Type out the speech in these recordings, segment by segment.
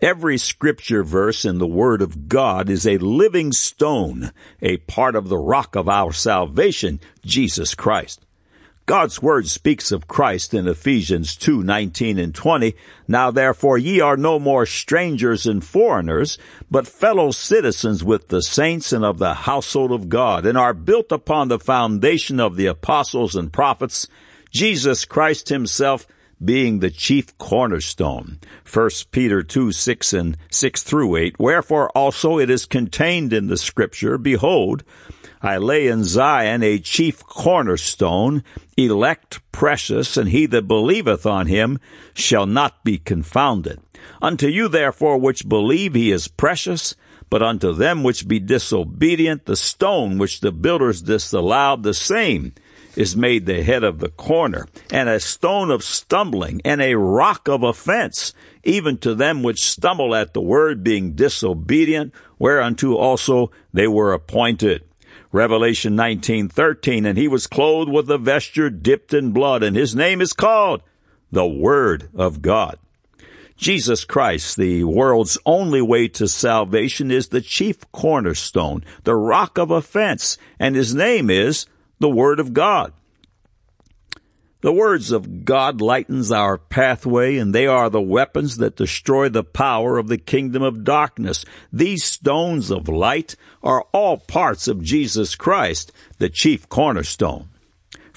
Every scripture verse in the Word of God is a living stone, a part of the rock of our salvation, Jesus Christ. God's word speaks of Christ in Ephesians 2, 19 and 20. Now therefore ye are no more strangers and foreigners, but fellow citizens with the saints and of the household of God, and are built upon the foundation of the apostles and prophets, Jesus Christ himself being the chief cornerstone. 1 Peter 2, 6 and 6 through 8. Wherefore also it is contained in the scripture, Behold, I lay in Zion a chief cornerstone, elect, precious, and he that believeth on him shall not be confounded. Unto you therefore which believe he is precious, but unto them which be disobedient, the stone which the builders disallowed, the same is made the head of the corner, and a stone of stumbling, and a rock of offense, even to them which stumble at the word, being disobedient, whereunto also they were appointed. Revelation 19:13 and he was clothed with a vesture dipped in blood and his name is called the word of God. Jesus Christ, the world's only way to salvation is the chief cornerstone, the rock of offense, and his name is the word of God. The words of God lightens our pathway and they are the weapons that destroy the power of the kingdom of darkness. These stones of light are all parts of Jesus Christ, the chief cornerstone.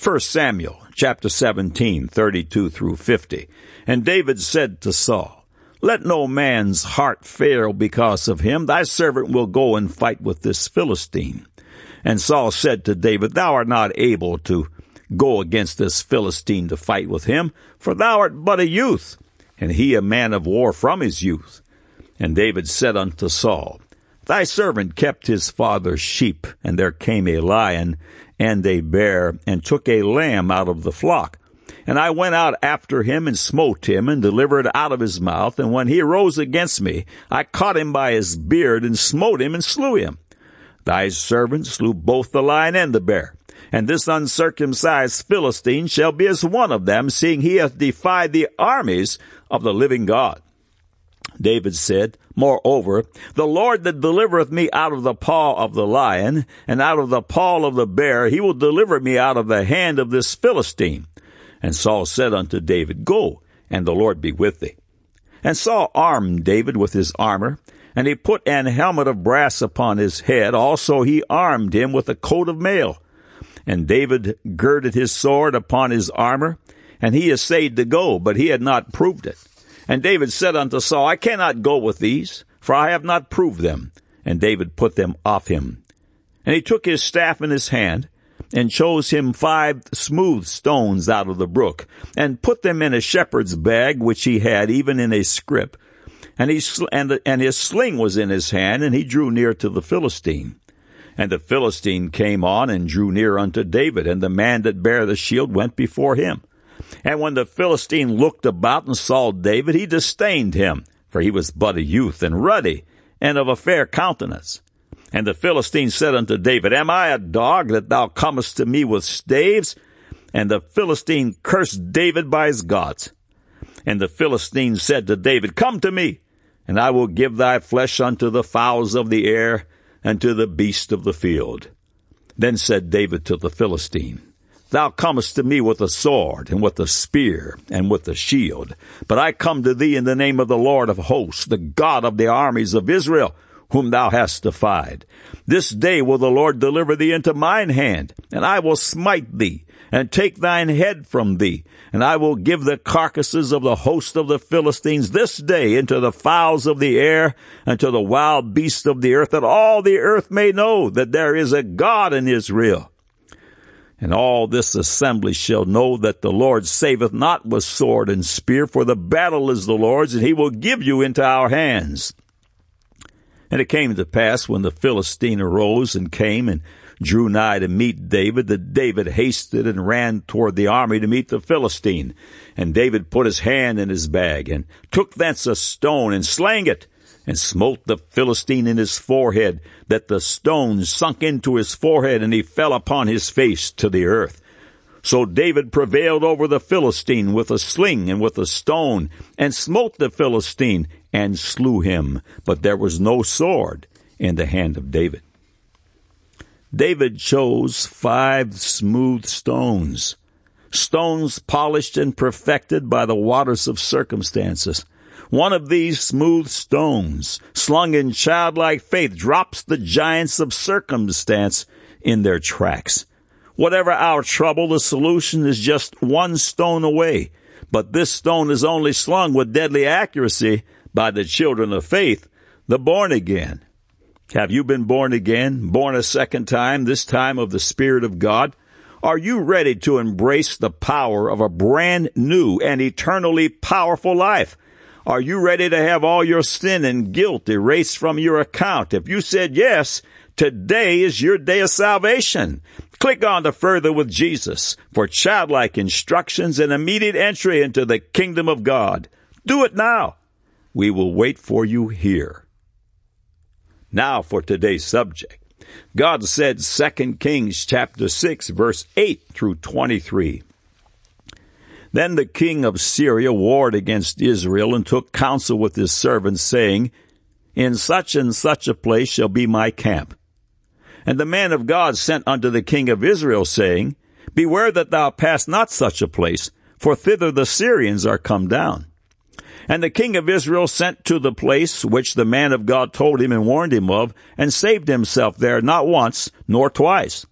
1 Samuel chapter 17, 32 through 50. And David said to Saul, Let no man's heart fail because of him. Thy servant will go and fight with this Philistine. And Saul said to David, Thou art not able to Go against this Philistine to fight with him, for thou art but a youth, and he a man of war from his youth. And David said unto Saul, Thy servant kept his father's sheep, and there came a lion and a bear, and took a lamb out of the flock. And I went out after him and smote him and delivered out of his mouth. And when he arose against me, I caught him by his beard and smote him and slew him. Thy servant slew both the lion and the bear and this uncircumcised Philistine shall be as one of them, seeing he hath defied the armies of the living God. David said, Moreover, the Lord that delivereth me out of the paw of the lion, and out of the paw of the bear, he will deliver me out of the hand of this Philistine. And Saul said unto David, Go, and the Lord be with thee. And Saul armed David with his armor, and he put an helmet of brass upon his head. Also he armed him with a coat of mail. And David girded his sword upon his armor, and he essayed to go, but he had not proved it. And David said unto Saul, I cannot go with these, for I have not proved them. And David put them off him. And he took his staff in his hand, and chose him five smooth stones out of the brook, and put them in a shepherd's bag which he had, even in a scrip. And he and, and his sling was in his hand, and he drew near to the Philistine. And the Philistine came on and drew near unto David, and the man that bare the shield went before him. And when the Philistine looked about and saw David, he disdained him, for he was but a youth and ruddy, and of a fair countenance. And the Philistine said unto David, Am I a dog that thou comest to me with staves? And the Philistine cursed David by his gods. And the Philistine said to David, Come to me, and I will give thy flesh unto the fowls of the air, and to the beast of the field. Then said David to the Philistine, Thou comest to me with a sword, and with a spear, and with a shield. But I come to thee in the name of the Lord of hosts, the God of the armies of Israel, whom thou hast defied. This day will the Lord deliver thee into mine hand, and I will smite thee, and take thine head from thee, and I will give the carcasses of the host of the Philistines this day into the fowls of the air and to the wild beasts of the earth, that all the earth may know that there is a God in Israel. And all this assembly shall know that the Lord saveth not with sword and spear, for the battle is the Lord's, and he will give you into our hands. And it came to pass when the Philistine arose and came and drew nigh to meet David, that David hasted and ran toward the army to meet the Philistine. And David put his hand in his bag, and took thence a stone, and slang it, and smote the Philistine in his forehead, that the stone sunk into his forehead, and he fell upon his face to the earth. So David prevailed over the Philistine with a sling and with a stone, and smote the Philistine, and slew him. But there was no sword in the hand of David. David chose five smooth stones, stones polished and perfected by the waters of circumstances. One of these smooth stones, slung in childlike faith, drops the giants of circumstance in their tracks. Whatever our trouble, the solution is just one stone away. But this stone is only slung with deadly accuracy by the children of faith, the born again. Have you been born again, born a second time, this time of the Spirit of God? Are you ready to embrace the power of a brand new and eternally powerful life? Are you ready to have all your sin and guilt erased from your account? If you said yes, today is your day of salvation. Click on to Further with Jesus for childlike instructions and immediate entry into the kingdom of God. Do it now. We will wait for you here. Now for today's subject. God said 2 Kings chapter 6 verse 8 through 23. Then the king of Syria warred against Israel and took counsel with his servants saying, In such and such a place shall be my camp. And the man of God sent unto the king of Israel, saying, Beware that thou pass not such a place, for thither the Syrians are come down. And the king of Israel sent to the place which the man of God told him and warned him of, and saved himself there not once nor twice.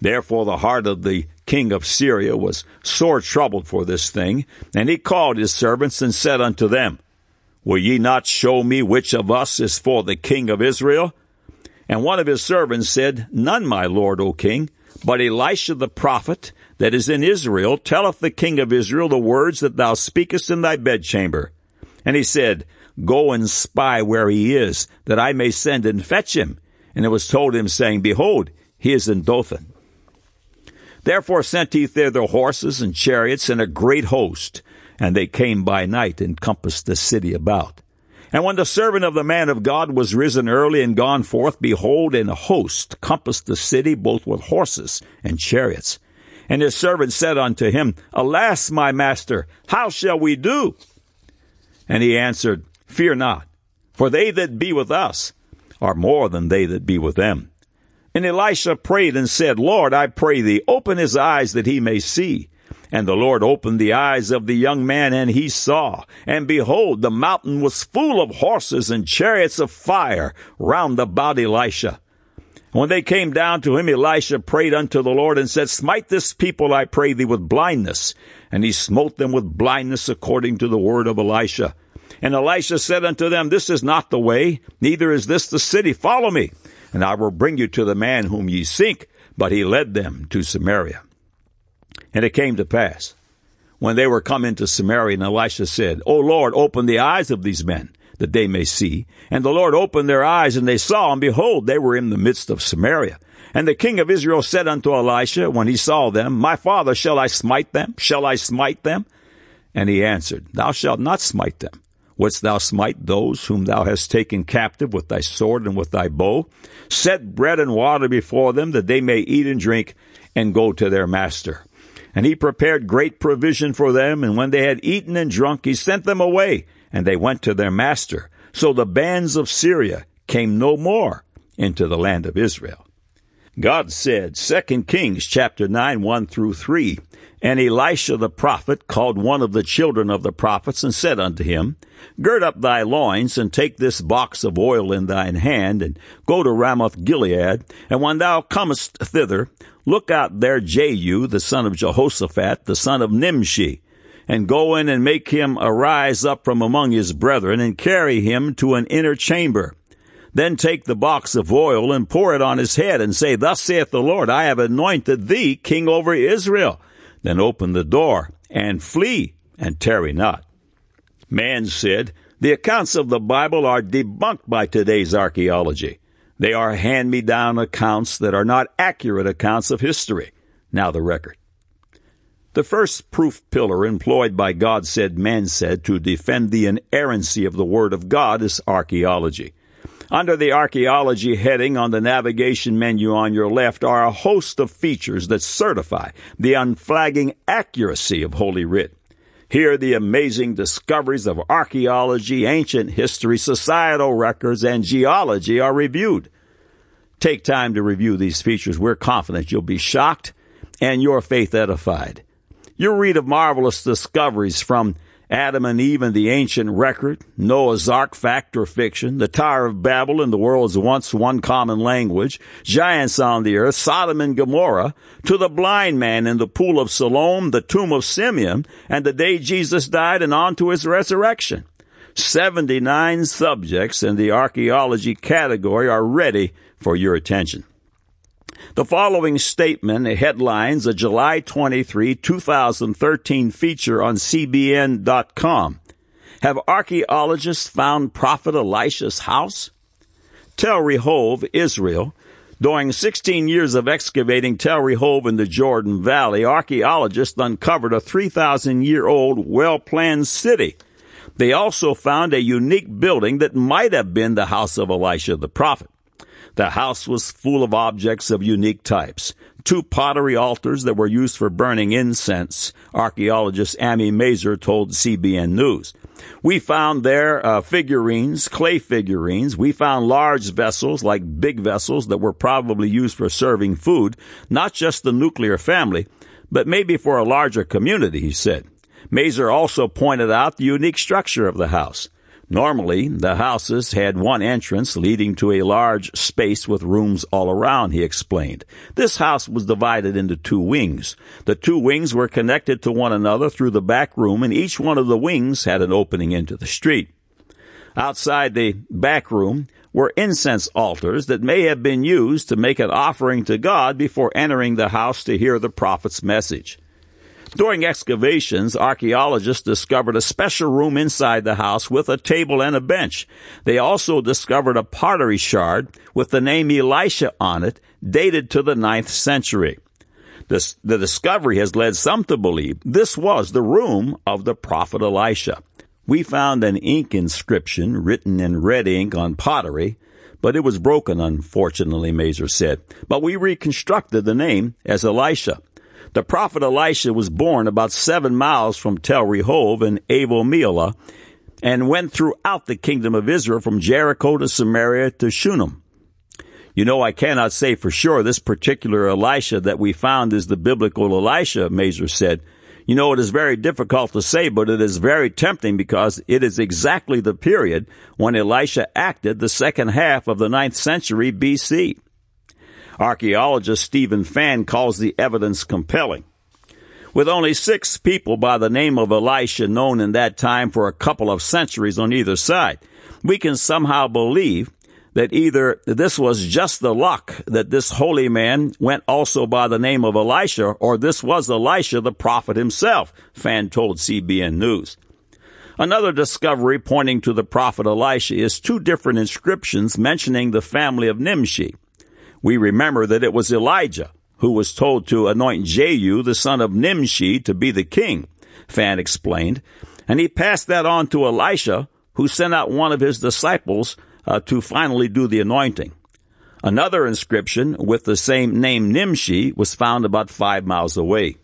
Therefore the heart of the king of Syria was sore troubled for this thing, and he called his servants and said unto them, Will ye not show me which of us is for the king of Israel? And one of his servants said, None, my lord, O king, but Elisha the prophet that is in Israel telleth the king of Israel the words that thou speakest in thy bedchamber. And he said, Go and spy where he is, that I may send and fetch him. And it was told him, saying, Behold, he is in Dothan. Therefore sent he thither horses and chariots and a great host, and they came by night and compassed the city about. And when the servant of the man of God was risen early and gone forth, behold, an host compassed the city both with horses and chariots. And his servant said unto him, Alas, my master, how shall we do? And he answered, Fear not, for they that be with us are more than they that be with them. And Elisha prayed and said, Lord, I pray thee, open his eyes that he may see. And the Lord opened the eyes of the young man, and he saw. And behold, the mountain was full of horses and chariots of fire round about Elisha. When they came down to him, Elisha prayed unto the Lord and said, Smite this people, I pray thee, with blindness. And he smote them with blindness according to the word of Elisha. And Elisha said unto them, This is not the way, neither is this the city. Follow me, and I will bring you to the man whom ye seek. But he led them to Samaria. And it came to pass, when they were come into Samaria, and Elisha said, O Lord, open the eyes of these men, that they may see. And the Lord opened their eyes, and they saw, and behold, they were in the midst of Samaria. And the king of Israel said unto Elisha, when he saw them, My father, shall I smite them? Shall I smite them? And he answered, Thou shalt not smite them. Wouldst thou smite those whom thou hast taken captive with thy sword and with thy bow? Set bread and water before them, that they may eat and drink, and go to their master. And he prepared great provision for them, and when they had eaten and drunk, he sent them away, and they went to their master. So the bands of Syria came no more into the land of Israel. God said, 2 Kings chapter 9, 1 through 3, And Elisha the prophet called one of the children of the prophets, and said unto him, Gird up thy loins, and take this box of oil in thine hand, and go to Ramoth Gilead, and when thou comest thither, Look out there Jehu, the son of Jehoshaphat, the son of Nimshi, and go in and make him arise up from among his brethren, and carry him to an inner chamber. Then take the box of oil and pour it on his head, and say, Thus saith the Lord, I have anointed thee king over Israel. Then open the door, and flee, and tarry not. Man said, The accounts of the Bible are debunked by today's archaeology. They are hand me down accounts that are not accurate accounts of history. Now the record. The first proof pillar employed by God said, man said, to defend the inerrancy of the Word of God is archaeology. Under the archaeology heading on the navigation menu on your left are a host of features that certify the unflagging accuracy of Holy Writ. Here, the amazing discoveries of archaeology, ancient history, societal records, and geology are reviewed. Take time to review these features. We're confident you'll be shocked and your faith edified. You'll read of marvelous discoveries from Adam and Eve in the ancient record, Noah's Ark fact or fiction, the Tower of Babel and the world's once one common language, giants on the earth, Sodom and Gomorrah, to the blind man in the pool of Siloam, the tomb of Simeon, and the day Jesus died and on to his resurrection. 79 subjects in the archaeology category are ready for your attention. The following statement headlines a July 23, 2013 feature on CBN.com. Have archaeologists found Prophet Elisha's house? Tel Rehov, Israel. During 16 years of excavating Tel Rehov in the Jordan Valley, archaeologists uncovered a 3,000 year old, well planned city. They also found a unique building that might have been the house of Elisha the prophet. The house was full of objects of unique types. Two pottery altars that were used for burning incense, archaeologist Amy Mazar told CBN News. We found there uh, figurines, clay figurines. We found large vessels, like big vessels that were probably used for serving food, not just the nuclear family, but maybe for a larger community, he said. Mazar also pointed out the unique structure of the house. Normally, the houses had one entrance leading to a large space with rooms all around, he explained. This house was divided into two wings. The two wings were connected to one another through the back room, and each one of the wings had an opening into the street. Outside the back room were incense altars that may have been used to make an offering to God before entering the house to hear the prophet's message. During excavations, archaeologists discovered a special room inside the house with a table and a bench. They also discovered a pottery shard with the name Elisha on it, dated to the ninth century. This, the discovery has led some to believe this was the room of the prophet Elisha. We found an ink inscription written in red ink on pottery, but it was broken, unfortunately, Mazar said. But we reconstructed the name as Elisha. The prophet Elisha was born about seven miles from Tel Rehov in Avot and went throughout the kingdom of Israel from Jericho to Samaria to Shunem. You know, I cannot say for sure this particular Elisha that we found is the biblical Elisha, Mazar said. You know, it is very difficult to say, but it is very tempting because it is exactly the period when Elisha acted the second half of the ninth century BC. Archaeologist Stephen Pfann calls the evidence compelling. With only six people by the name of Elisha known in that time for a couple of centuries on either side, we can somehow believe that either this was just the luck that this holy man went also by the name of Elisha, or this was Elisha the prophet himself, Pfann told CBN News. Another discovery pointing to the prophet Elisha is two different inscriptions mentioning the family of Nimshi we remember that it was Elijah who was told to anoint Jehu, the son of Nimshi, to be the king, Pfann explained. And he passed that on to Elisha, who sent out one of his disciples uh, to finally do the anointing. Another inscription with the same name Nimshi was found about five miles away.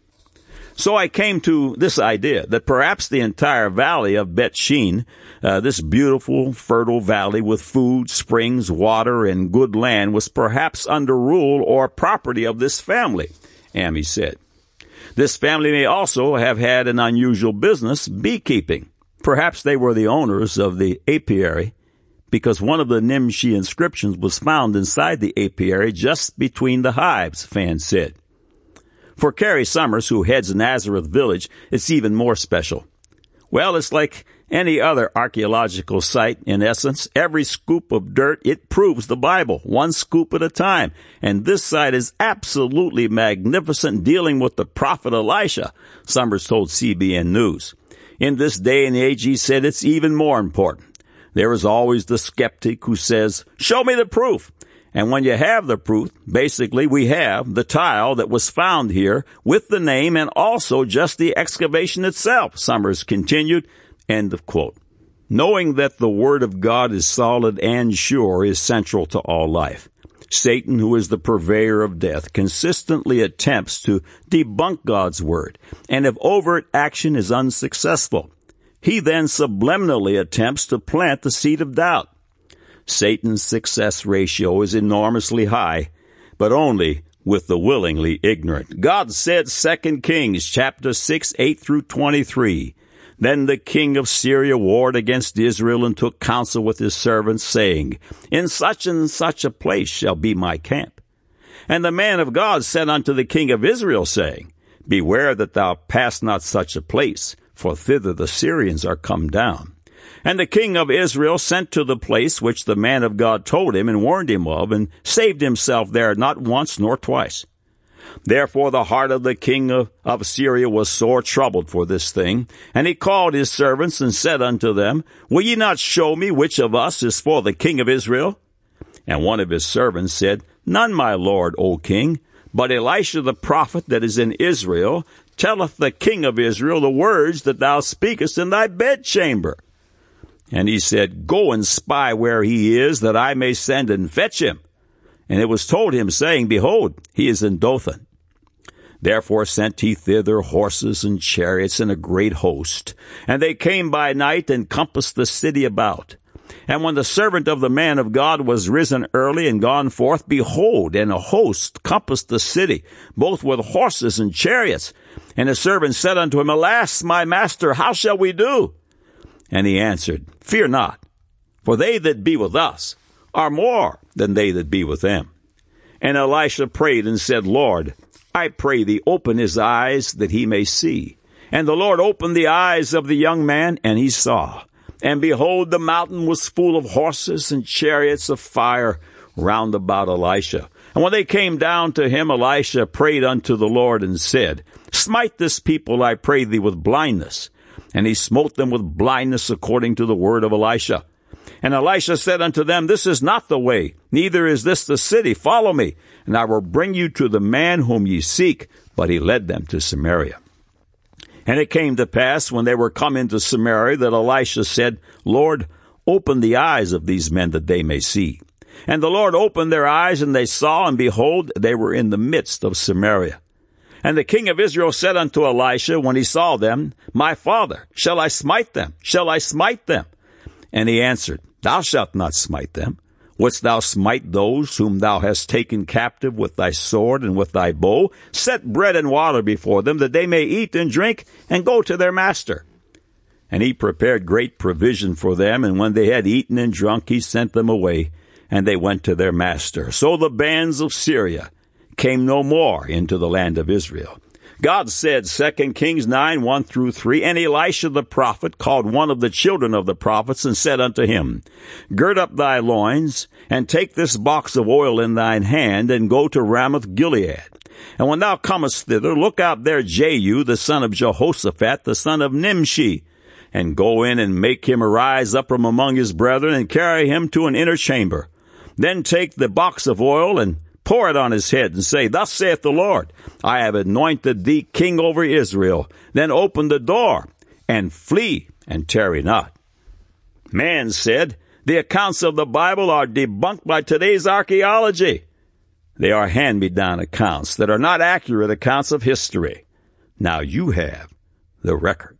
So I came to this idea that perhaps the entire valley of Bet uh, this beautiful, fertile valley with food, springs, water, and good land, was perhaps under rule or property of this family, Amy said. This family may also have had an unusual business, beekeeping. Perhaps they were the owners of the apiary, because one of the Nimshi inscriptions was found inside the apiary just between the hives, Pfann said. For Carrie Summers, who heads Nazareth Village, it's even more special. Well, it's like any other archaeological site in essence. Every scoop of dirt, it proves the Bible, one scoop at a time. And this site is absolutely magnificent dealing with the prophet Elisha, Summers told CBN News. In this day and age, he said it's even more important. There is always the skeptic who says, show me the proof. And when you have the proof, basically we have the tile that was found here with the name and also just the excavation itself, Summers continued. End of quote. Knowing that the Word of God is solid and sure is central to all life. Satan, who is the purveyor of death, consistently attempts to debunk God's Word, and if overt action is unsuccessful, he then subliminally attempts to plant the seed of doubt. Satan's success ratio is enormously high, but only with the willingly ignorant. God said 2 Kings chapter 6, 8 through 23. Then the king of Syria warred against Israel and took counsel with his servants, saying, In such and such a place shall be my camp. And the man of God said unto the king of Israel, saying, Beware that thou pass not such a place, for thither the Syrians are come down. And the king of Israel sent to the place which the man of God told him and warned him of, and saved himself there not once nor twice. Therefore the heart of the king of, of, Syria was sore troubled for this thing. And he called his servants and said unto them, Will ye not show me which of us is for the king of Israel? And one of his servants said, None, my lord, O king, but Elisha the prophet that is in Israel telleth the king of Israel the words that thou speakest in thy bedchamber. And he said, Go and spy where he is, that I may send and fetch him. And it was told him, saying, Behold, he is in Dothan. Therefore sent he thither horses and chariots and a great host. And they came by night and compassed the city about. And when the servant of the man of God was risen early and gone forth, behold, and a host compassed the city, both with horses and chariots. And the servant said unto him, Alas, my master, how shall we do? And he answered, Fear not, for they that be with us are more than they that be with them. And Elisha prayed and said, Lord, I pray thee, open his eyes that he may see. And the Lord opened the eyes of the young man, and he saw. And behold, the mountain was full of horses and chariots of fire round about Elisha. And when they came down to him, Elisha prayed unto the Lord and said, Smite this people, I pray thee, with blindness. And he smote them with blindness according to the word of Elisha. And Elisha said unto them, This is not the way, neither is this the city. Follow me, and I will bring you to the man whom ye seek. But he led them to Samaria. And it came to pass, when they were come into Samaria, that Elisha said, Lord, open the eyes of these men that they may see. And the Lord opened their eyes, and they saw, and behold, they were in the midst of Samaria. And the king of Israel said unto Elisha when he saw them, My father, shall I smite them? Shall I smite them? And he answered, Thou shalt not smite them. Wouldst thou smite those whom thou hast taken captive with thy sword and with thy bow? Set bread and water before them, that they may eat and drink, and go to their master. And he prepared great provision for them, and when they had eaten and drunk, he sent them away, and they went to their master. So the bands of Syria came no more into the land of Israel. God said, 2 Kings 9, 1 through 3, And Elisha the prophet called one of the children of the prophets and said unto him, Gird up thy loins, and take this box of oil in thine hand, and go to Ramoth Gilead. And when thou comest thither, look out there Jehu, the son of Jehoshaphat, the son of Nimshi, and go in and make him arise up from among his brethren, and carry him to an inner chamber. Then take the box of oil, and pour it on his head and say, Thus saith the Lord, I have anointed thee king over Israel. Then open the door and flee and tarry not. Man said, The accounts of the Bible are debunked by today's archaeology. They are hand me down accounts that are not accurate accounts of history. Now you have the record.